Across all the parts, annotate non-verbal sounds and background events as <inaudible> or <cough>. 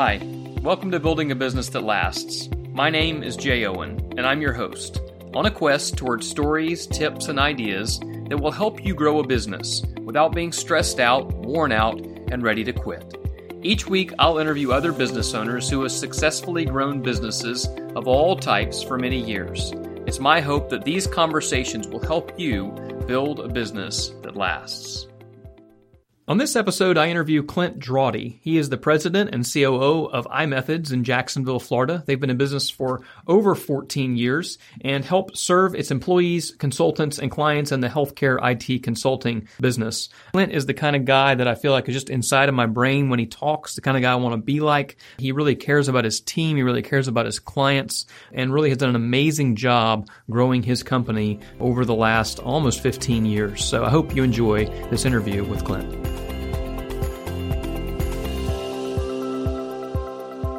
Hi, welcome to Building a Business That Lasts. My name is Jay Owen, and I'm your host. On a quest towards stories, tips, and ideas that will help you grow a business without being stressed out, worn out, and ready to quit. Each week, I'll interview other business owners who have successfully grown businesses of all types for many years. It's my hope that these conversations will help you build a business that lasts. On this episode, I interview Clint Drawdy. He is the president and COO of iMethods in Jacksonville, Florida. They've been in business for over 14 years and help serve its employees, consultants, and clients in the healthcare IT consulting business. Clint is the kind of guy that I feel like is just inside of my brain when he talks, the kind of guy I want to be like. He really cares about his team, he really cares about his clients, and really has done an amazing job growing his company over the last almost 15 years. So I hope you enjoy this interview with Clint.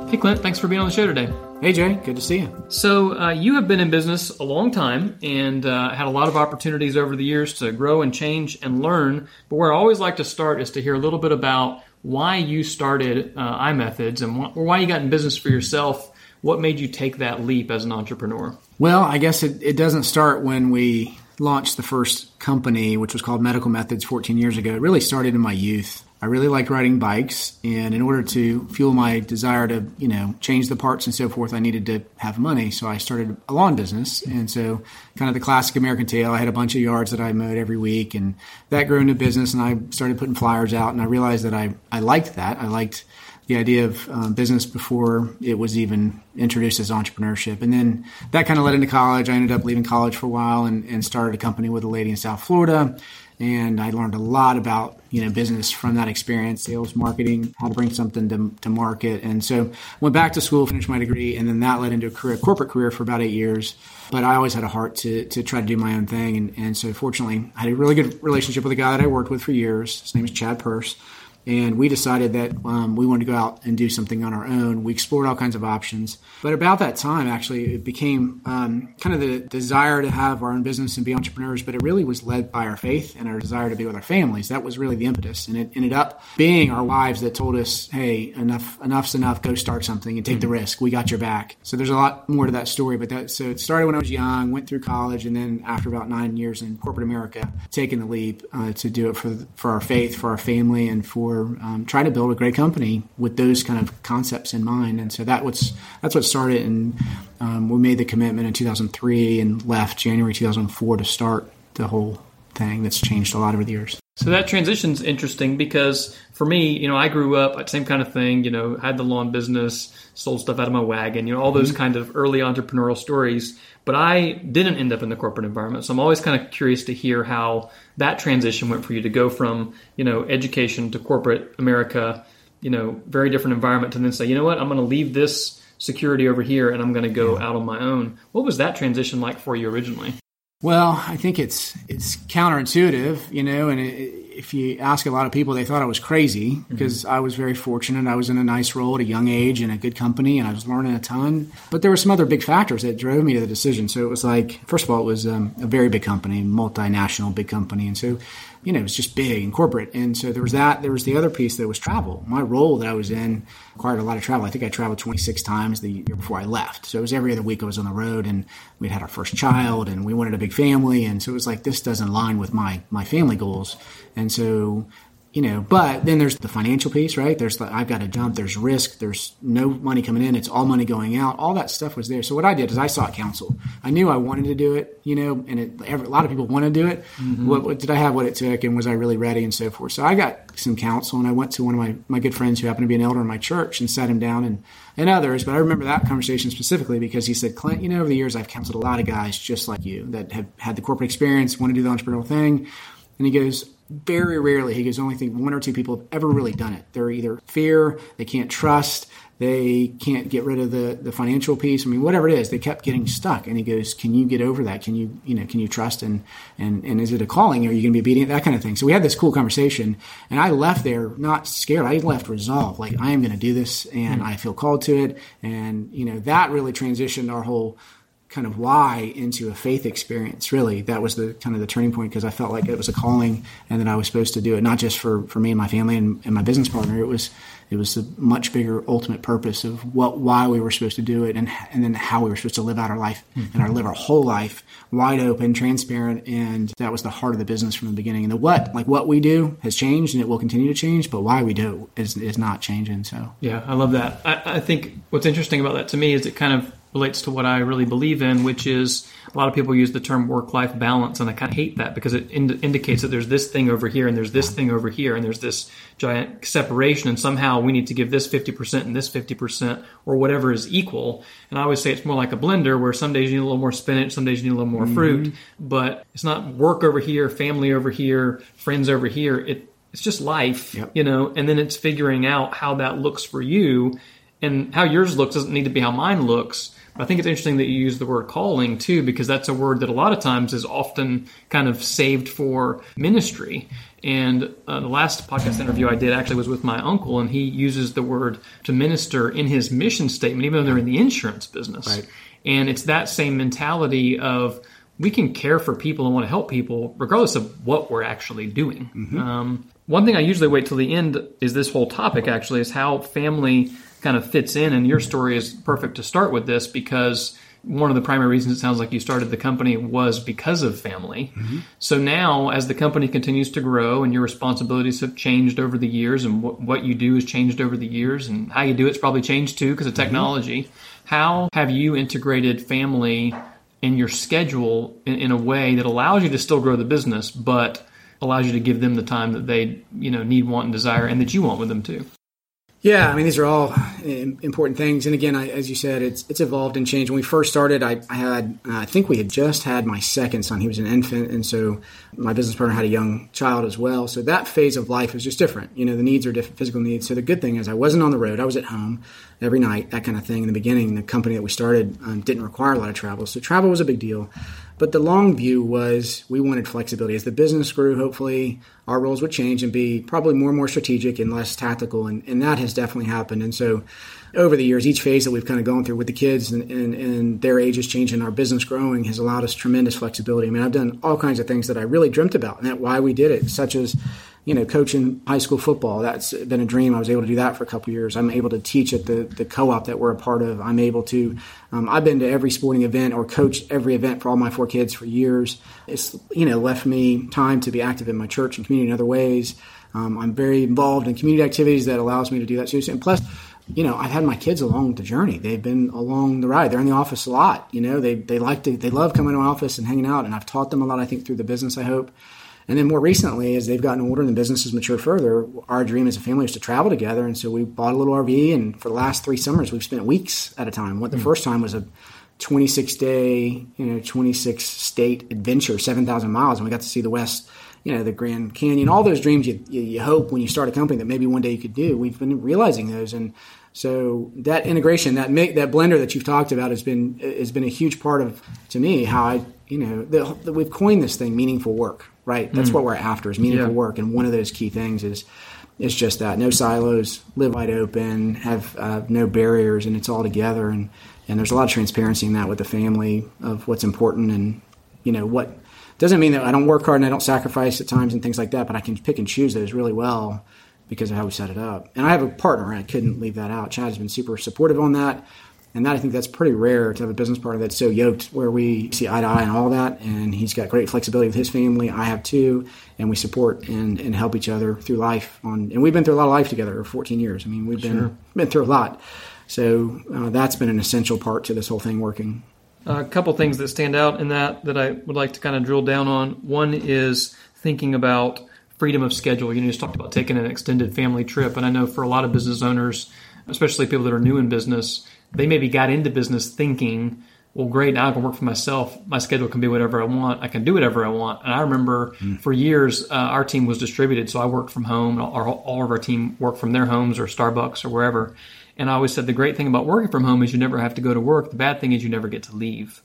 Hey, Clint, thanks for being on the show today. Hey, Jay, good to see you. So, uh, you have been in business a long time and uh, had a lot of opportunities over the years to grow and change and learn. But where I always like to start is to hear a little bit about why you started uh, iMethods and wh- why you got in business for yourself. What made you take that leap as an entrepreneur? Well, I guess it, it doesn't start when we launched the first company, which was called Medical Methods 14 years ago. It really started in my youth. I really liked riding bikes, and in order to fuel my desire to, you know, change the parts and so forth, I needed to have money. So I started a lawn business, and so kind of the classic American tale. I had a bunch of yards that I mowed every week, and that grew into business. And I started putting flyers out, and I realized that I I liked that. I liked the idea of um, business before it was even introduced as entrepreneurship. And then that kind of led into college. I ended up leaving college for a while and, and started a company with a lady in South Florida and I learned a lot about you know business from that experience, sales, marketing, how to bring something to, to market, and so went back to school, finished my degree, and then that led into a career, corporate career for about eight years. But I always had a heart to to try to do my own thing, and, and so fortunately, I had a really good relationship with a guy that I worked with for years. His name is Chad Purse and we decided that um, we wanted to go out and do something on our own. We explored all kinds of options, but about that time, actually, it became um, kind of the desire to have our own business and be entrepreneurs. But it really was led by our faith and our desire to be with our families. That was really the impetus, and it ended up being our wives that told us, "Hey, enough, enough's enough. Go start something and take mm-hmm. the risk. We got your back." So there's a lot more to that story, but that so it started when I was young, went through college, and then after about nine years in corporate America, taking the leap uh, to do it for for our faith, for our family, and for um, try to build a great company with those kind of concepts in mind. And so that was that's what started. And um, we made the commitment in 2003 and left January 2004 to start the whole thing. That's changed a lot over the years. So that transition's interesting because for me, you know, I grew up same kind of thing. You know, had the lawn business, sold stuff out of my wagon. You know, all those mm-hmm. kind of early entrepreneurial stories. But I didn't end up in the corporate environment, so I'm always kind of curious to hear how that transition went for you to go from you know education to corporate America. You know, very different environment to then say, you know what, I'm going to leave this security over here and I'm going to go yeah. out on my own. What was that transition like for you originally? Well, I think it's it's counterintuitive, you know, and it, if you ask a lot of people, they thought I was crazy because mm-hmm. I was very fortunate. I was in a nice role at a young age in a good company, and I was learning a ton. But there were some other big factors that drove me to the decision. So it was like, first of all, it was um, a very big company, multinational big company, and so you know, it was just big and corporate. And so there was that. There was the other piece that was travel. My role that I was in required a lot of travel. I think I traveled 26 times the year before I left. So it was every other week I was on the road and we'd had our first child and we wanted a big family. And so it was like, this doesn't align with my, my family goals. And so you know, but then there's the financial piece, right? There's the, I've got to jump, there's risk, there's no money coming in, it's all money going out. All that stuff was there. So what I did is I sought counsel. I knew I wanted to do it, you know, and it, every, a lot of people want to do it. Mm-hmm. What, what, did I have what it took and was I really ready and so forth? So I got some counsel and I went to one of my, my good friends who happened to be an elder in my church and sat him down and, and others. But I remember that conversation specifically because he said, Clint, you know, over the years I've counseled a lot of guys just like you that have had the corporate experience, want to do the entrepreneurial thing. And he goes, very rarely, he goes, only think one or two people have ever really done it. They're either fear, they can't trust, they can't get rid of the, the financial piece. I mean, whatever it is, they kept getting stuck. And he goes, can you get over that? Can you, you know, can you trust? And, and, and is it a calling? Are you going to be obedient? That kind of thing. So we had this cool conversation and I left there not scared. I left resolved. Like I am going to do this and mm-hmm. I feel called to it. And, you know, that really transitioned our whole, kind of why into a faith experience really that was the kind of the turning point because i felt like it was a calling and that i was supposed to do it not just for, for me and my family and, and my business partner it was It was a much bigger ultimate purpose of what, why we were supposed to do it, and and then how we were supposed to live out our life mm-hmm. and our live our whole life wide open, transparent, and that was the heart of the business from the beginning. And the what, like what we do, has changed and it will continue to change, but why we do is is not changing. So yeah, I love that. I, I think what's interesting about that to me is it kind of relates to what I really believe in, which is a lot of people use the term work life balance, and I kind of hate that because it ind- indicates that there's this thing over here and there's this thing over here, and there's this giant separation, and somehow we need to give this 50% and this 50% or whatever is equal. And I always say it's more like a blender where some days you need a little more spinach, some days you need a little more mm-hmm. fruit, but it's not work over here, family over here, friends over here. It, it's just life, yep. you know, and then it's figuring out how that looks for you and how yours looks doesn't need to be how mine looks I think it's interesting that you use the word calling too, because that's a word that a lot of times is often kind of saved for ministry. And uh, the last podcast interview I did actually was with my uncle, and he uses the word to minister in his mission statement, even though they're in the insurance business. Right. And it's that same mentality of we can care for people and want to help people regardless of what we're actually doing. Mm-hmm. Um, one thing I usually wait till the end is this whole topic actually is how family kind of fits in. And your story is perfect to start with this because one of the primary reasons it sounds like you started the company was because of family. Mm-hmm. So now, as the company continues to grow and your responsibilities have changed over the years, and what, what you do has changed over the years, and how you do it's probably changed too because of mm-hmm. technology. Mm-hmm. How have you integrated family in your schedule in, in a way that allows you to still grow the business, but allows you to give them the time that they you know need, want, and desire, and that you want with them too? Yeah, I mean these are all important things, and again, I, as you said, it's it's evolved and changed. When we first started, I, I had uh, I think we had just had my second son. He was an infant, and so my business partner had a young child as well. So that phase of life was just different. You know, the needs are different, physical needs. So the good thing is, I wasn't on the road. I was at home every night, that kind of thing. In the beginning, the company that we started um, didn't require a lot of travel, so travel was a big deal. But the long view was we wanted flexibility. As the business grew, hopefully our roles would change and be probably more and more strategic and less tactical. And, and that has definitely happened. And so over the years, each phase that we've kind of gone through with the kids and, and, and their ages changing, our business growing has allowed us tremendous flexibility. I mean, I've done all kinds of things that I really dreamt about and that why we did it, such as you know, coaching high school football. That's been a dream. I was able to do that for a couple years. I'm able to teach at the, the co-op that we're a part of. I'm able to, um, I've been to every sporting event or coached every event for all my four kids for years. It's, you know, left me time to be active in my church and community in other ways. Um, I'm very involved in community activities that allows me to do that too. And plus, you know, I've had my kids along the journey. They've been along the ride. They're in the office a lot. You know, they, they like to, they love coming to my office and hanging out. And I've taught them a lot, I think, through the business, I hope. And then more recently, as they've gotten older and the business has matured further, our dream as a family is to travel together. And so we bought a little RV, and for the last three summers, we've spent weeks at a time. What the mm. first time was a 26 day, you know, 26 state adventure, 7,000 miles, and we got to see the West, you know, the Grand Canyon, all those dreams you, you, you hope when you start a company that maybe one day you could do. We've been realizing those, and so that integration, that make, that blender that you've talked about has been has been a huge part of to me how I you know the, the, we've coined this thing meaningful work right? That's mm. what we're after is meaningful yeah. work. And one of those key things is is just that no silos, live wide open, have uh, no barriers, and it's all together. And and there's a lot of transparency in that with the family of what's important and you know what doesn't mean that I don't work hard and I don't sacrifice at times and things like that, but I can pick and choose those really well because of how we set it up. And I have a partner, and I couldn't leave that out. Chad has been super supportive on that and that I think that's pretty rare to have a business partner that's so yoked where we see eye to eye and all that. And he's got great flexibility with his family. I have too, and we support and, and help each other through life. On and we've been through a lot of life together for 14 years. I mean, we've been sure. been through a lot. So uh, that's been an essential part to this whole thing working. A couple things that stand out in that that I would like to kind of drill down on. One is thinking about freedom of schedule. You know, you just talked about taking an extended family trip, and I know for a lot of business owners, especially people that are new in business they maybe got into business thinking, well, great, now I can work for myself. My schedule can be whatever I want. I can do whatever I want. And I remember mm. for years, uh, our team was distributed. So I worked from home. All, all of our team worked from their homes or Starbucks or wherever. And I always said the great thing about working from home is you never have to go to work. The bad thing is you never get to leave.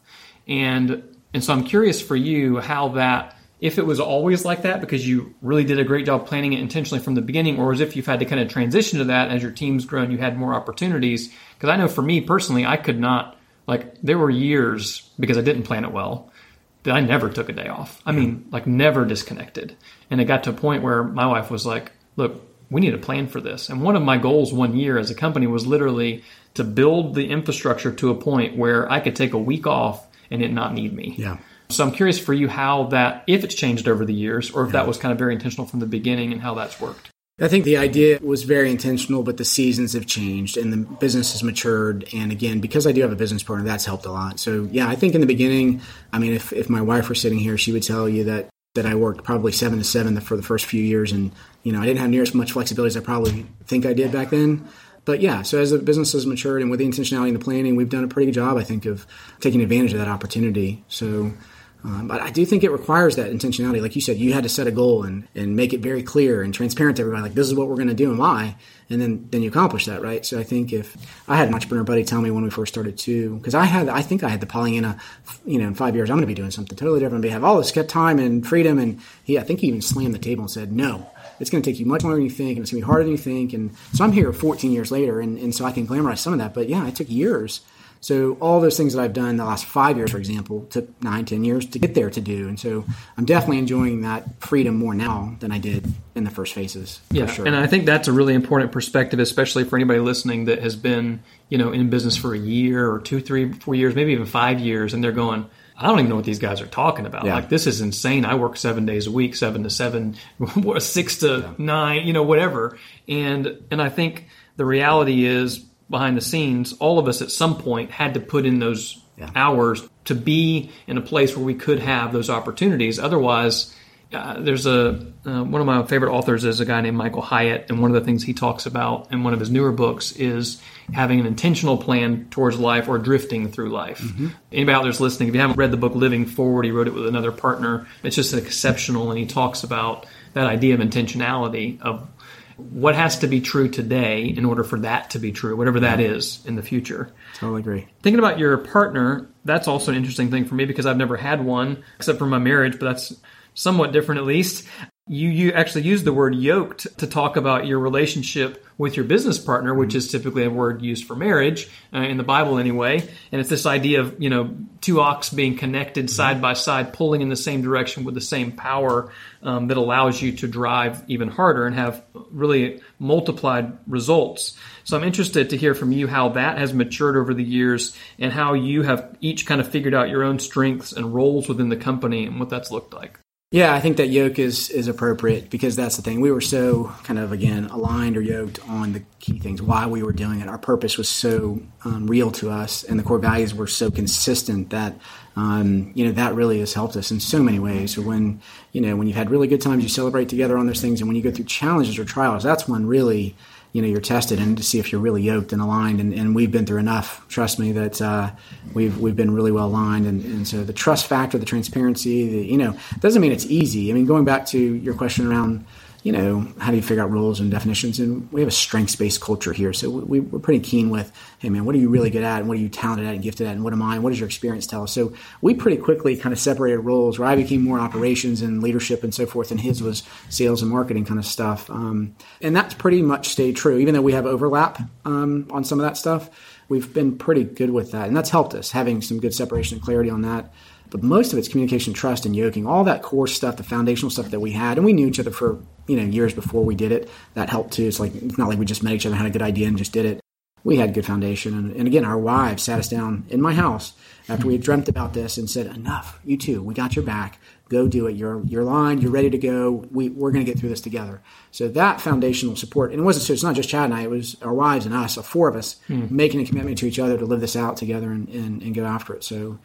And and so I'm curious for you how that if it was always like that because you really did a great job planning it intentionally from the beginning, or as if you've had to kind of transition to that as your team's grown, you had more opportunities. Because I know for me personally, I could not, like, there were years because I didn't plan it well that I never took a day off. I mean, like, never disconnected. And it got to a point where my wife was like, look, we need a plan for this. And one of my goals one year as a company was literally to build the infrastructure to a point where I could take a week off and it not need me. Yeah. So I'm curious for you how that, if it's changed over the years, or if that was kind of very intentional from the beginning and how that's worked. I think the idea was very intentional, but the seasons have changed and the business has matured. And again, because I do have a business partner, that's helped a lot. So yeah, I think in the beginning, I mean, if, if my wife were sitting here, she would tell you that that I worked probably seven to seven for the first few years, and you know I didn't have near as much flexibility as I probably think I did back then. But yeah, so as the business has matured and with the intentionality and the planning, we've done a pretty good job, I think, of taking advantage of that opportunity. So um, but I do think it requires that intentionality. Like you said, you had to set a goal and, and make it very clear and transparent to everybody. Like this is what we're going to do and why, and then then you accomplish that, right? So I think if I had an entrepreneur buddy tell me when we first started too, because I had I think I had the Pollyanna, you know, in five years I'm going to be doing something totally different. But have all this time and freedom, and he I think he even slammed the table and said no. It's going to take you much longer than you think, and it's going to be harder than you think. And so I'm here 14 years later, and, and so I can glamorize some of that. But yeah, it took years so all those things that I've done the last five years, for example, took nine, ten years to get there to do. And so I'm definitely enjoying that freedom more now than I did in the first phases. Yeah, sure. and I think that's a really important perspective, especially for anybody listening that has been, you know, in business for a year or two, three, four years, maybe even five years, and they're going, I don't even know what these guys are talking about. Yeah. Like this is insane. I work seven days a week, seven to seven, <laughs> six to yeah. nine, you know, whatever. And and I think the reality is behind the scenes, all of us at some point had to put in those yeah. hours to be in a place where we could have those opportunities. Otherwise, uh, there's a uh, one of my favorite authors is a guy named Michael Hyatt, and one of the things he talks about in one of his newer books is having an intentional plan towards life or drifting through life. Mm-hmm. Anybody out there's listening, if you haven't read the book Living Forward, he wrote it with another partner. It's just exceptional, and he talks about that idea of intentionality of what has to be true today in order for that to be true, whatever that is in the future. Totally agree. Thinking about your partner, that's also an interesting thing for me because I've never had one except for my marriage, but that's somewhat different at least. You you actually use the word yoked to talk about your relationship with your business partner, which is typically a word used for marriage uh, in the Bible anyway. And it's this idea of you know two ox being connected side by side, pulling in the same direction with the same power um, that allows you to drive even harder and have really multiplied results. So I'm interested to hear from you how that has matured over the years and how you have each kind of figured out your own strengths and roles within the company and what that's looked like. Yeah, I think that yoke is is appropriate because that's the thing. We were so kind of again aligned or yoked on the key things, why we were doing it. Our purpose was so um, real to us, and the core values were so consistent that um, you know that really has helped us in so many ways. So when you know when you've had really good times, you celebrate together on those things, and when you go through challenges or trials, that's when really you know you're tested and to see if you're really yoked and aligned. And, and we've been through enough. Trust me that uh, we've we've been really well aligned. And, and so the trust factor the transparency the you know doesn't mean it's easy. I mean going back to your question around you know, how do you figure out rules and definitions? And we have a strengths based culture here. So we, are pretty keen with, hey, man, what are you really good at? And what are you talented at and gifted at? And what am I? And what does your experience tell us? So we pretty quickly kind of separated roles where I became more operations and leadership and so forth, and his was sales and marketing kind of stuff. Um, and that's pretty much stayed true, even though we have overlap um, on some of that stuff. We've been pretty good with that. And that's helped us having some good separation and clarity on that but most of it's communication, trust, and yoking. All that core stuff, the foundational stuff that we had, and we knew each other for you know years before we did it. That helped too. It's like it's not like we just met each other, had a good idea, and just did it. We had good foundation, and, and again, our wives sat us down in my house after we had dreamt about this and said, "Enough, you two, we got your back. Go do it. You're you're lined. You're ready to go. We we're going to get through this together." So that foundational support, and it wasn't so it's not just Chad and I. It was our wives and us, the four of us, hmm. making a commitment to each other to live this out together and, and, and go after it. So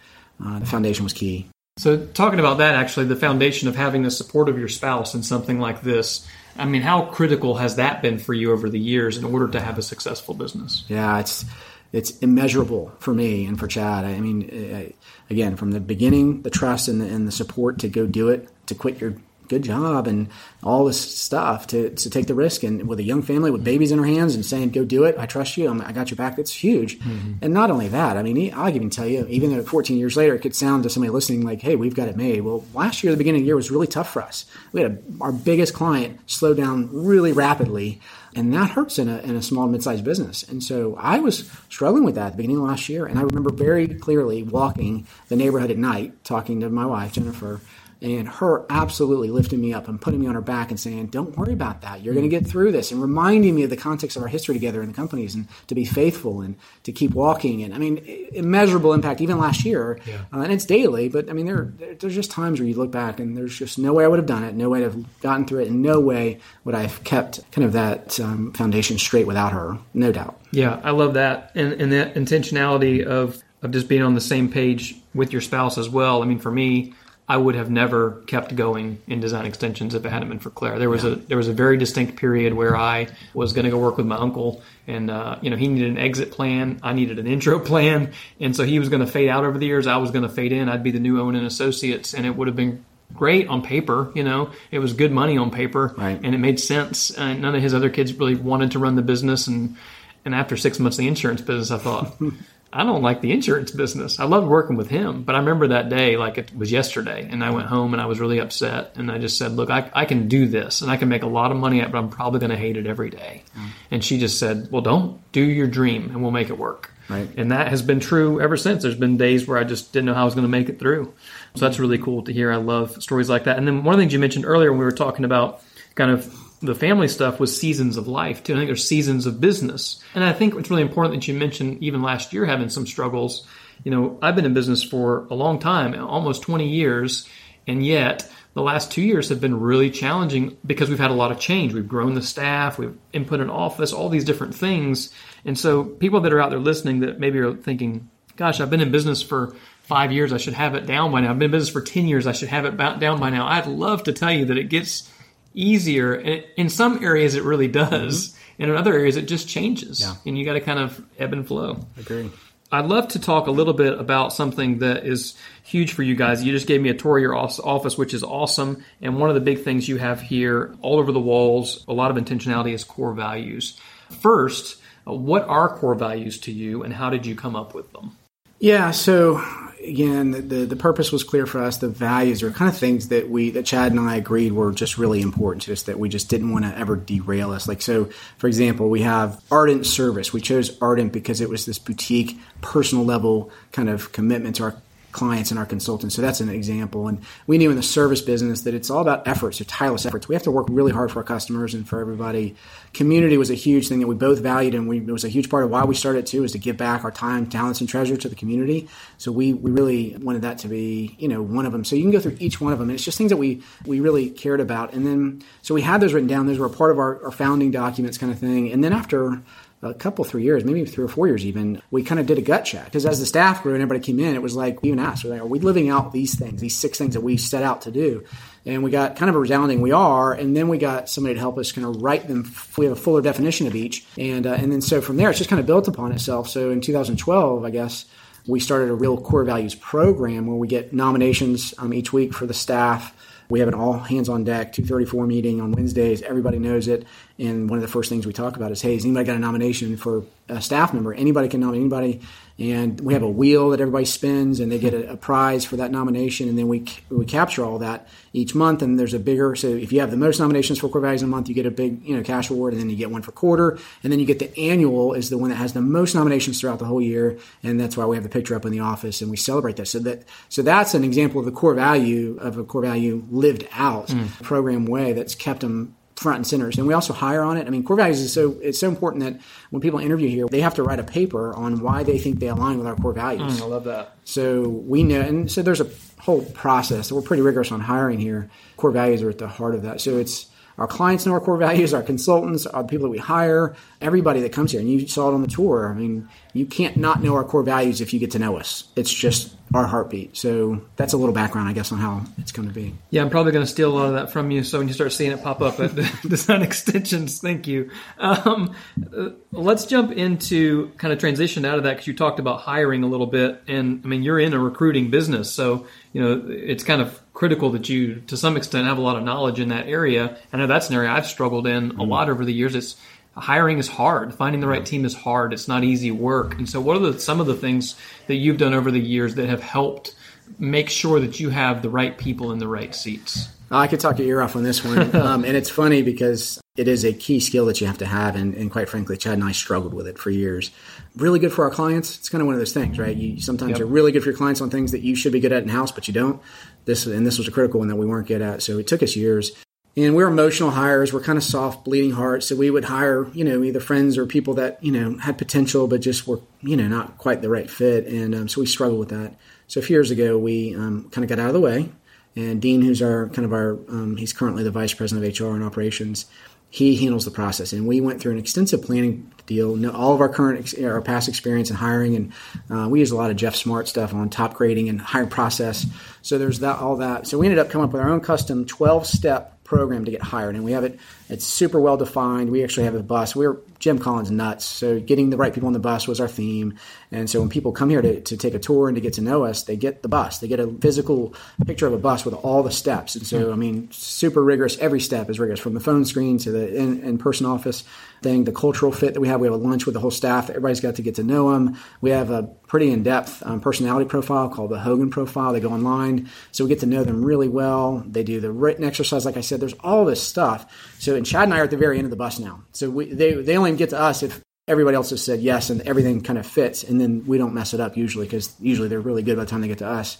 uh, the foundation was key. So, talking about that, actually, the foundation of having the support of your spouse in something like this, I mean, how critical has that been for you over the years in order to have a successful business? Yeah, it's it's immeasurable for me and for Chad. I mean, again, from the beginning, the trust and the, and the support to go do it, to quit your good job and all this stuff to, to take the risk. And with a young family with babies in her hands and saying go do it. I trust you. I'm, i got your back. That's huge. Mm-hmm. and not only that i mean i'll even tell you even though 14 years later it could sound to somebody listening like hey we've got it made. Well last year the beginning of the year was really tough for us. We had a, our biggest client slow down really rapidly and that hurts in a, in a small mid-sized business. And so i was struggling with that at the beginning of last year. And i remember very clearly walking the neighborhood at night talking to my wife Jennifer and her absolutely lifting me up and putting me on her back and saying, "Don't worry about that. You're going to get through this," and reminding me of the context of our history together in the companies and to be faithful and to keep walking. And I mean, immeasurable impact even last year, yeah. uh, and it's daily. But I mean, there there's just times where you look back and there's just no way I would have done it, no way to have gotten through it, and no way would I have kept kind of that um, foundation straight without her, no doubt. Yeah, I love that, and and the intentionality of of just being on the same page with your spouse as well. I mean, for me, I would have never kept going in Design Extensions if it hadn't been for Claire. There was yeah. a there was a very distinct period where I was going to go work with my uncle, and uh, you know he needed an exit plan, I needed an <laughs> intro plan, and so he was going to fade out over the years. I was going to fade in. I'd be the new Owen and Associates, and it would have been great on paper. You know, it was good money on paper, right. and it made sense. And none of his other kids really wanted to run the business, and and after six months in the insurance business, I thought. <laughs> I don't like the insurance business. I loved working with him, but I remember that day like it was yesterday, and I went home and I was really upset, and I just said, "Look, I, I can do this, and I can make a lot of money at, it, but I'm probably going to hate it every day." Mm. And she just said, "Well, don't do your dream, and we'll make it work." Right. And that has been true ever since. There's been days where I just didn't know how I was going to make it through. So that's really cool to hear. I love stories like that. And then one of the things you mentioned earlier when we were talking about kind of the family stuff was seasons of life too. I think there's seasons of business. And I think it's really important that you mentioned even last year having some struggles. You know, I've been in business for a long time, almost 20 years, and yet the last two years have been really challenging because we've had a lot of change. We've grown the staff, we've input an office, all these different things. And so people that are out there listening that maybe are thinking, gosh, I've been in business for five years, I should have it down by now. I've been in business for 10 years, I should have it down by now. I'd love to tell you that it gets easier. In some areas, it really does. Mm-hmm. And in other areas, it just changes. Yeah. And you got to kind of ebb and flow. Agree. I'd love to talk a little bit about something that is huge for you guys. You just gave me a tour of your office, which is awesome. And one of the big things you have here, all over the walls, a lot of intentionality is core values. First, what are core values to you, and how did you come up with them? Yeah, so again, the the purpose was clear for us. The values are kind of things that we that Chad and I agreed were just really important to us that we just didn't want to ever derail us. Like so, for example, we have ardent service. We chose ardent because it was this boutique, personal level kind of commitment to our clients and our consultants. So that's an example. And we knew in the service business that it's all about efforts, so tireless efforts. We have to work really hard for our customers and for everybody. Community was a huge thing that we both valued, and we, it was a huge part of why we started too, is to give back our time, talents, and treasure to the community. So we, we really wanted that to be, you know, one of them. So you can go through each one of them, and it's just things that we we really cared about. And then so we had those written down; those were a part of our, our founding documents, kind of thing. And then after a couple, three years, maybe three or four years even, we kind of did a gut check. Because as the staff grew and everybody came in, it was like, we even asked, are we living out these things, these six things that we set out to do? And we got kind of a resounding, we are. And then we got somebody to help us kind of write them. We have a fuller definition of each. And, uh, and then so from there, it's just kind of built upon itself. So in 2012, I guess, we started a real core values program where we get nominations um, each week for the staff we have an all hands on deck 234 meeting on Wednesdays. Everybody knows it. And one of the first things we talk about is, hey, has anybody got a nomination for a staff member? Anybody can nominate anybody. And we have a wheel that everybody spins, and they get a, a prize for that nomination. And then we we capture all that each month. And there's a bigger. So if you have the most nominations for core values in a month, you get a big you know cash award, and then you get one for quarter, and then you get the annual is the one that has the most nominations throughout the whole year. And that's why we have the picture up in the office, and we celebrate that. So that so that's an example of the core value of a core value lived out mm. program way that's kept them front and center. And we also hire on it. I mean, core values is so it's so important that when people interview here, they have to write a paper on why they think they align with our core values. Mm, I love that. So we know, and so there's a whole process. We're pretty rigorous on hiring here. Core values are at the heart of that. So it's our clients know our core values, our consultants, our people that we hire, everybody that comes here. And you saw it on the tour. I mean, you can't not know our core values if you get to know us. It's just our heartbeat. So that's a little background, I guess, on how it's going to be. Yeah, I'm probably going to steal a lot of that from you. So when you start seeing it pop up at the <laughs> Design Extensions, thank you. Um, uh, let's jump into kind of transition out of that because you talked about hiring a little bit. And I mean, you're in a recruiting business. So, you know, it's kind of critical that you, to some extent, have a lot of knowledge in that area. I know that's an area I've struggled in mm-hmm. a lot over the years. It's hiring is hard. Finding the right team is hard. It's not easy work. And so, what are the, some of the things that you've done over the years that have helped make sure that you have the right people in the right seats? I could talk your ear off on this one, <laughs> um, and it's funny because it is a key skill that you have to have. And, and, quite frankly, Chad and I struggled with it for years. Really good for our clients. It's kind of one of those things, right? You sometimes yep. you're really good for your clients on things that you should be good at in house, but you don't. This and this was a critical one that we weren't good at. So it took us years. And we're emotional hires. We're kind of soft, bleeding hearts. So we would hire, you know, either friends or people that you know had potential, but just were, you know, not quite the right fit. And um, so we struggled with that. So a few years ago, we um, kind of got out of the way. And Dean, who's our kind of our, um, he's currently the vice president of HR and operations he handles the process. And we went through an extensive planning deal. All of our current, our past experience in hiring, and uh, we use a lot of Geoff Smart stuff on Topgrading and hiring process. So there's that, all that. So we ended up coming up with our own custom 12 step program to get hired, and we have it. It's super well defined. We actually have a bus. We're Jim Collins nuts, so getting the right people on the bus was our theme. And so when people come here to, to take a tour and to get to know us, they get the bus. They get a physical picture of a bus with all the steps. And so I mean, super rigorous. Every step is rigorous, from the phone screen to the in, in person office thing, the cultural fit that we have. We have a lunch with the whole staff. Everybody's got to get to know them. We have a pretty in depth um, personality profile called the Hogan profile. They go online, so we get to know them really well. They do the written exercise, like I said. There's all this stuff. So, and Chad and I are at the very end of the bus now. So we, they they only get to us if everybody else has said yes and everything kind of fits and then we don't mess it up usually because usually they're really good by the time they get to us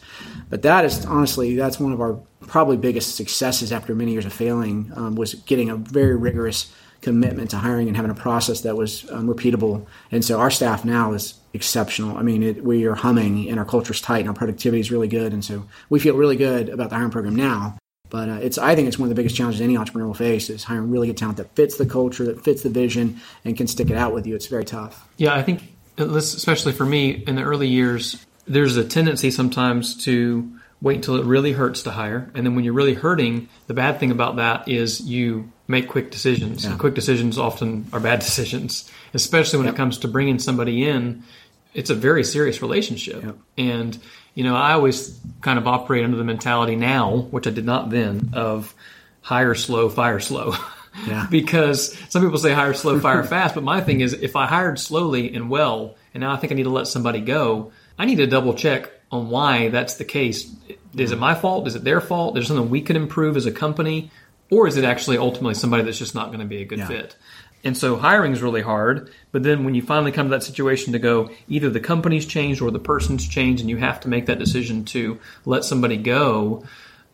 but that is honestly that's one of our probably biggest successes after many years of failing um, was getting a very rigorous commitment to hiring and having a process that was um, repeatable. And so our staff now is exceptional. I mean, it, we are humming and our culture is tight and our productivity is really good. And so we feel really good about the hiring program now. But uh, it's, I think it's one of the biggest challenges any entrepreneur will face is hiring really good talent that fits the culture, that fits the vision, and can stick it out with you. It's very tough. Yeah, I think, especially for me in the early years, there's a tendency sometimes to wait until it really hurts to hire. And then when you're really hurting, the bad thing about that is you make quick decisions. Yeah. And quick decisions often are bad <laughs> decisions, especially when yep. it comes to bringing somebody in. It's a very serious relationship. And, you know, I always kind of operate under the mentality now, which I did not then, of hire slow, fire slow. Yeah. <laughs> because some people say hire slow, fire <laughs> fast. But my thing is, if I hired slowly and well, and now I think I need to let somebody go, I need to double check on why that's the case. Is it my fault? Is it their fault? There's something we can improve as a company or is it actually ultimately somebody that's just not going to be a good yeah. fit? And so hiring is really hard. But then when you finally come to that situation to go, either the company's changed or the person's changed, and you have to make that decision to let somebody go.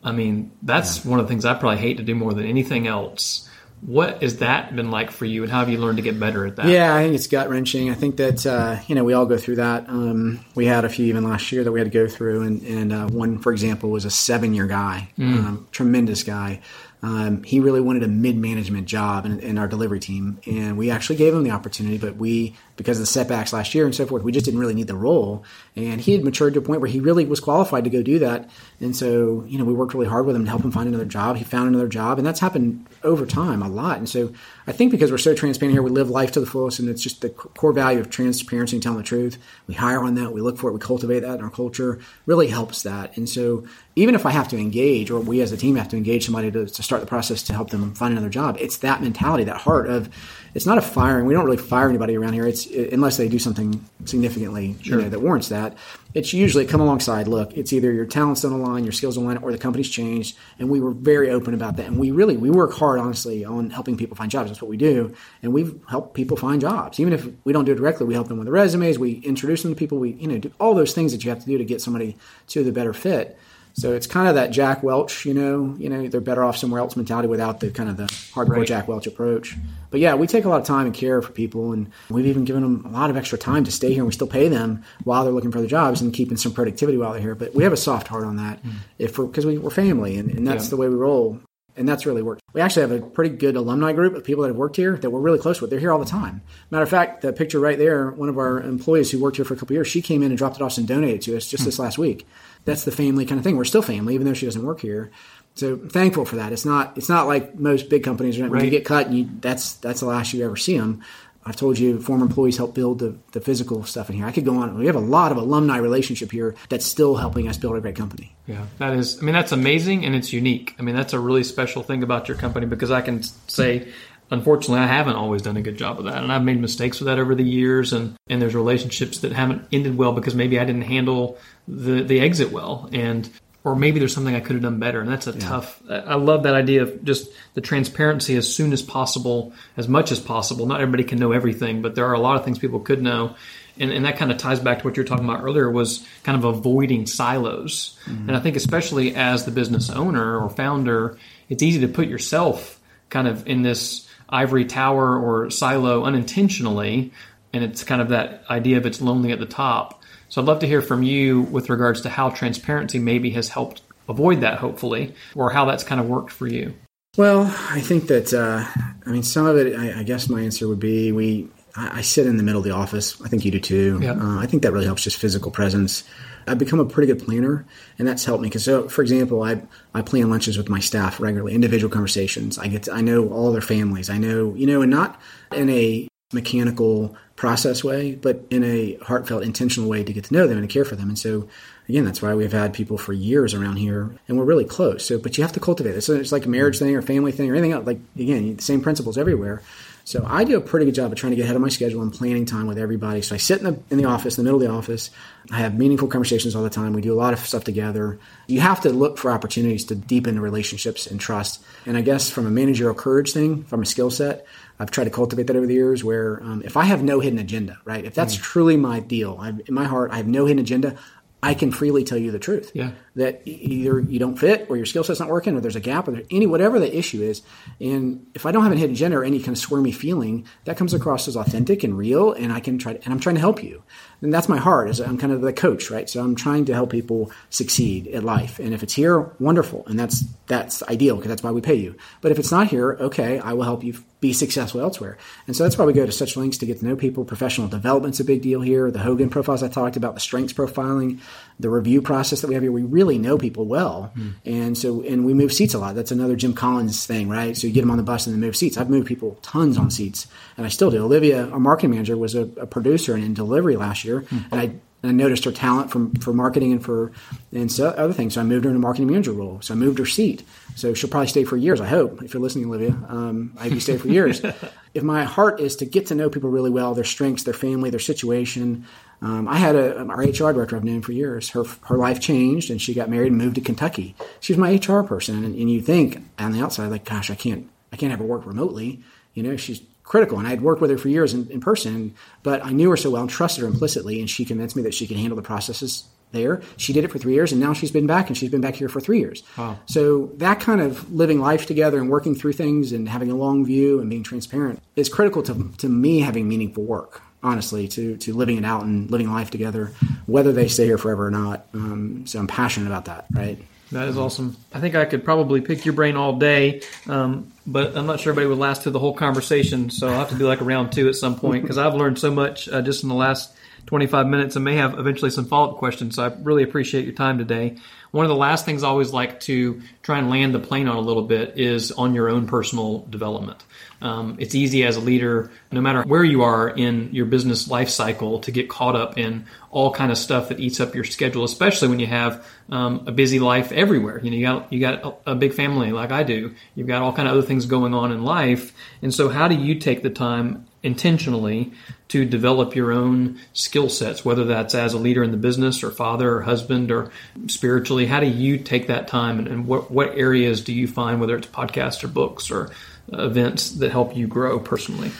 I mean, that's yeah. one of the things I probably hate to do more than anything else. What has that been like for you, and how have you learned to get better at that? Yeah, I think it's gut wrenching. I think that uh, you know we all go through that. Um, we had a few even last year that we had to go through, and, and uh, one, for example, was a seven-year guy, mm. um, tremendous guy um, he really wanted a mid-management job in, in, our delivery team, and we actually gave him the opportunity. But we, because of the setbacks last year and so forth, we just didn't really need the role. And he had matured to a point where he really was qualified to go do that. And so, you know, we worked really hard with him to help him find another job. He found another job, and that's happened over time a lot. And so, I think because we're so transparent here, we live life to the fullest, and it's just the core value of transparency and telling the truth. We hire on that, we look for it, we cultivate that in our culture. Really helps that. And so, even if I have to engage, or we as a team have to engage somebody to, to start the process to help them find another job, it's that mentality, that heart of it's not a firing. We don't really fire anybody around here. It's unless they do something significantly sure. you know, that warrants that. It's usually come alongside. Look, it's either your talents don't align, your skills don't align, or the company's changed. And we were very open about that. And we really we work hard, honestly, on helping people find jobs. That's what we do. And we've helped people find jobs. Even if we don't do it directly, we help them with the resumes. We introduce them to people. We you know do all those things that you have to do to get somebody to the better fit. So it's kind of that Jack Welch, you know, you know, they're better off somewhere else mentality without the kind of the hardcore right. Jack Welch approach. But yeah, we take a lot of time and care for people, and we've even given them a lot of extra time to stay here. and We still pay them while they're looking for their jobs and keeping some productivity while they're here. But we have a soft heart on that, mm. if because we, are family, and, and that's yeah. the way we roll and that's really worked. We actually have a pretty good alumni group of people that have worked here that we're really close with. They're here all the time. Matter of fact, the picture right there, one of our employees who worked here for a couple years, she came in and dropped it off and donated to us just this last week. That's the family kind of thing. We're still family, even though she doesn't work here. So thankful for that. It's not it's not like most big companies when right. you get cut and you, that's that's the last you ever see them. I've told you former employees help build the, the physical stuff in here. I could go on. We have a lot of alumni relationship here that's still helping us build a great company. Yeah, that is. I mean, that's amazing and it's unique. I mean, that's a really special thing about your company because I can say, unfortunately, I haven't always done a good job of that, and I've made mistakes with that over the years. And and there's relationships that haven't ended well because maybe I didn't handle the the exit well. And or maybe there's something I could have done better. And that's a yeah. tough, I love that idea of just the transparency as soon as possible, as much as possible. Not everybody can know everything, but there are a lot of things people could know. And, and that kind of ties back to what you were talking about earlier was kind of avoiding silos. Mm-hmm. And I think especially as the business owner or founder, it's easy to put yourself kind of in this ivory tower or silo unintentionally. And it's kind of that idea of it's lonely at the top so I'd love to hear from you with regards to how transparency maybe has helped avoid that, hopefully, or how that's kind of worked for you. Well, I think that uh, I mean some of it. I, I, guess my answer would be we. I, I, sit in the middle of the office. I think you do too. Yeah. Uh, I think that really helps, just physical presence. I've become a pretty good planner, and that's helped me. Because, so, for example, I I plan lunches with my staff regularly, individual conversations. I get to, I know all their families. I know you know, and not in a mechanical process way, but in a heartfelt, intentional way to get to know them and to care for them. And so, again, that's why we've had people for years around here, and we're really close. So, but you have to cultivate it. So it's like a marriage mm-hmm. thing or family thing or anything else. Like again, the same principles everywhere. So I do a pretty good job of trying to get ahead of my schedule and planning time with everybody. So I sit in the in the office, in the middle of the office. I have meaningful conversations all the time. We do a lot of stuff together. You have to look for opportunities to deepen the relationships and trust. And I guess from a managerial courage thing, from a skill set, I've tried to cultivate that over the years. Where um, if I have no hidden agenda, right? If that's mm. truly my deal, I, in my heart, I have no hidden agenda. I can freely tell you the truth. Yeah. That either you don't fit or your skill set's not working or there's a gap or there's any whatever the issue is. And if I don't have a hidden agenda or any kind of squirmy feeling, that comes across as authentic and real and I can try to, and I'm trying to help you and that's my heart is I'm kind of the coach, right? So I'm trying to help people succeed at life. And if it's here, wonderful. And that's, that's ideal because that's why we pay you. But if it's not here, okay, I will help you be successful elsewhere. And so that's why we go to such lengths to get to know people. Professional development's a big deal here. The Hogan profiles I talked about, the strengths profiling, the review process that we have here. We really know people well. Mm. And so, and we move seats a lot. That's another Jim Collins thing, right? So you get them on the bus and then move seats. I've moved people tons on seats and I still do. Olivia, our marketing manager was a, a producer and in delivery last year year, mm. and I and I noticed her talent from for marketing and for and so other things. So I moved her into marketing manager role. So I moved her seat. So she'll probably stay for years. I hope. If you're listening, Olivia, um, I hope you stay for years. <laughs> if my heart is to get to know people really well, their strengths, their family, their situation. Um, I had a our HR director I've known for years. Her her life changed, and she got married and moved to Kentucky. She's my HR person, and, and you think on the outside, like, gosh, I can't I can't have her work remotely. You know, she's critical. And I had worked with her for years in, in, person, but I knew her so well and trusted her implicitly. And she convinced me that she could handle the processes there. She did it for three years, and now she's been back, and she's been back here for three years. Wow. So that kind of living life together and working through things and having a long view and being transparent is critical to, to me having meaningful work. Honestly, to to living it out and living life together, whether they stay here forever or not. Um, so I'm passionate about that. Right. That is awesome. I think I could probably pick your brain all day, um, but I'm not sure everybody would last through the whole conversation. So I'll have to do like a round two at some point because I've learned so much uh, just in the last 25 minutes and may have eventually some follow up questions. So I really appreciate your time today. One of the last things I always like to try and land the plane on a little bit is on your own personal development. Um, it's easy as a leader, no matter where you are in your business life cycle, to get caught up in all kind of stuff that eats up your schedule, especially when you have um, a busy life everywhere. You know, you got you got a, a, big family like I do. You've got all kind of other things going on in life, and so how do you take the time intentionally to develop your own skill sets, whether that's as a leader in the business or father or husband or spiritually? How do you take that time, and, and what what areas do you find, whether it's podcasts or books or events that help you grow personally?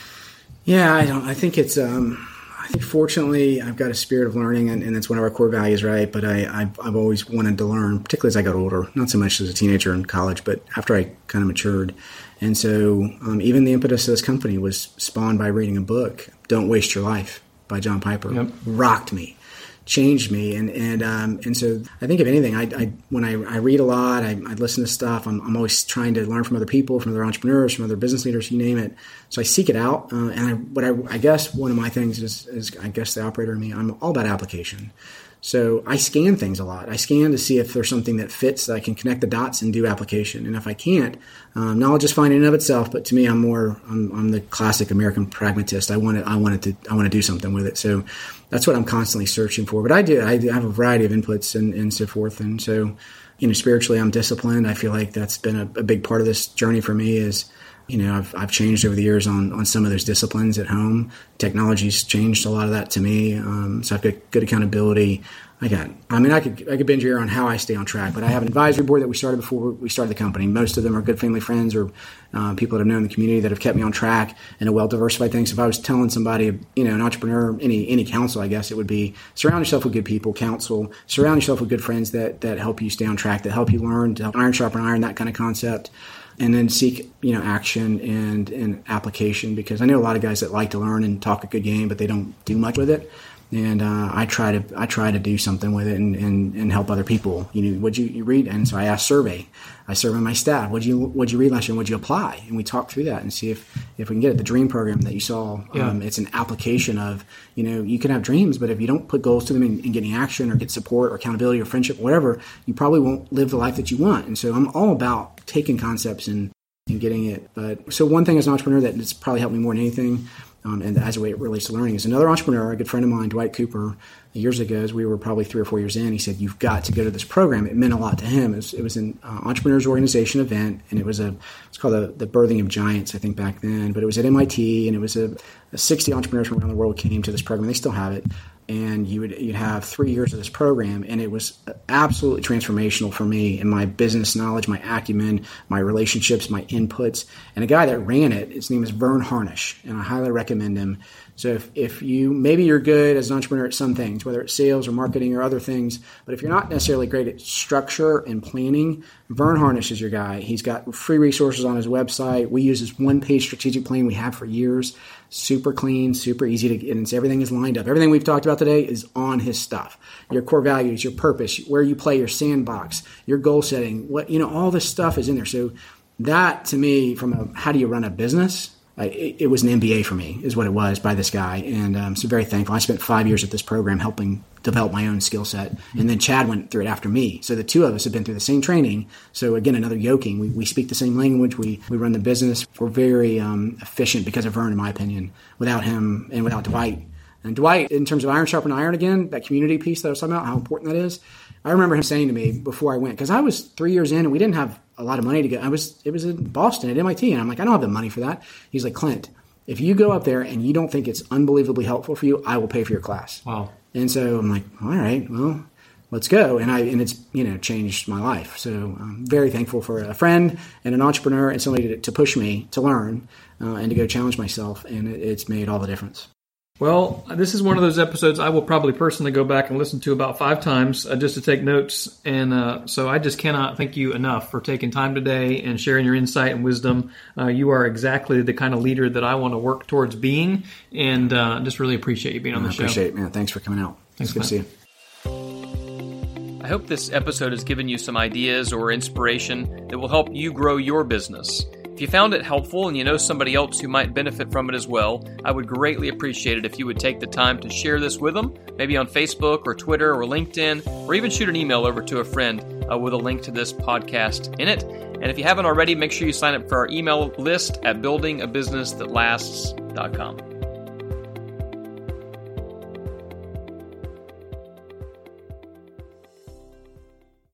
Yeah, I don't. I think it's. Um, I think fortunately, I've got a spirit of learning, and, and one of our core values, right? But I, I've, I've always wanted to learn, particularly as I got older. Not so much as a teenager in college, but after I kind of matured. And so, um, even the impetus of this company was spawned by reading a book, "Don't Waste Your Life" by John Piper. Yep. Rocked me changed me. And and um, and so I think if anything, I, I when I, I read a lot, I, I listen to stuff. I'm, I'm always trying to learn from other people, from other entrepreneurs, from other business leaders, you name it. So I seek it out. Uh, and I, what I, I guess one of my things is, is I guess the operator in me. I'm all about application. So I scan things a lot. I scan to see if there's something that fits that I can connect the dots and do application. And if I can't, um, knowledge is fine in and of itself. But to me, I'm more I'm, I'm the classic American pragmatist. I want it. I wanted to. I want to do something with it. So that's what I'm constantly searching for. But I do. I have a variety of inputs and, and so forth. And so, you know, spiritually, I'm disciplined. I feel like that's been a, a big part of this journey for me. Is You know, I've, I've changed over the years on, on some of those disciplines at home. Technology's changed a lot of that to me. Um, so I've got good accountability. I got, I mean, I could, I could binge here on how I stay on track, but I have an advisory board that we started before we started the company. Most of them are good family friends or uh, people that I've known in the community that have kept me on track and a well diversified thing. So if I was telling somebody, you know, an entrepreneur, any, any counsel, I guess it would be surround yourself with good people, counsel, surround yourself with good friends that, that help you stay on track, that help you learn, to help iron sharpen iron, that kind of concept and then seek you know action and and application because I know a lot of guys that like to learn and talk a good game, but they don't do much with it and uh, I try to I try to do something with it and, and, and help other people. You know, what you, you read? And so I asked survey. I survey my staff. What you what you read last year? What you apply? And we talk through that and see if if we can get it. The dream program that you saw, yeah. um, it's an application of you know you can have dreams, but if you don't put goals to them and, and getting action or get support or accountability or friendship, or whatever, you probably won't live the life that you want. And so I'm all about taking concepts and and getting it. But so one thing as an entrepreneur that has probably helped me more than anything um, and as a way it relates to learning is another entrepreneur, a good friend of mine, Dwight Cooper, years ago, as we were probably three or four years in, he said, "You've got to go to this program." It meant a lot to him. It was, it was an uh, entrepreneurs organization event, and it was a it's called the, the birthing of giants, I think back then. But it was at MIT, and it was a, a 60 entrepreneurs from around the world came to this program. They still have it, and you would you'd have three years of this program, and it was absolutely transformational for me in my business knowledge, my acumen, my relationships, my inputs. And a guy that ran it, his name is Verne Harnish, and I highly recommend him. So if, if you maybe you're good as an entrepreneur at some things, whether it's sales or marketing or other things, but if you're not necessarily great at structure and planning, Verne Harnish is your guy. He's got free resources on his website. We use this one page strategic plan we have for years. Super clean, super easy to get, and everything is lined up. Everything we've talked about today is on his stuff. Your core values, your purpose, where you play your sandbox, your goal setting, what you know, all this stuff is in there. So that to me, from a how do you run a business, it, it, was an MBA for me, is what it was by this guy, and um, so very thankful. I spent five years at this program helping develop my own skill set, and then Chad went through it after me. So the two of us have been through the same training. So again, another yoking. We, we speak the same language. We we run the business. We're very um, efficient because of Verne, in my opinion. Without him and without Dwight, and Dwight, in terms of iron sharpen iron again, that community piece that I was talking about, how important that is. I remember him saying to me before I went because I was three years in and we didn't have a lot of money to go. I was it was in Boston at MIT, and I'm like, I don't have the money for that. He's like, Clint, if you go up there and you don't think it's unbelievably helpful for you, I will pay for your class. Wow. And so I'm like, all right, well, let's go. And I and it's you know changed my life. So I'm very thankful for a friend and an entrepreneur and somebody to, to push me to learn uh, and to go challenge myself, and it, it's made all the difference. Well, this is one of those episodes I will probably personally go back and listen to about five times uh, just to take notes. And uh, so I just cannot thank you enough for taking time today and sharing your insight and wisdom. Uh, you are exactly the kind of leader that I want to work towards being. And uh, just really appreciate you being on the I show. Appreciate it, man. Thanks for coming out. Thanks, good to see you. I hope this episode has given you some ideas or inspiration that will help you grow your business. If you found it helpful and you know somebody else who might benefit from it as well, I would greatly appreciate it if you would take the time to share this with them, maybe on Facebook or Twitter or LinkedIn, or even shoot an email over to a friend uh, with a link to this podcast in it. And if you haven't already, make sure you sign up for our email list at buildingabusinessthatlasts.com.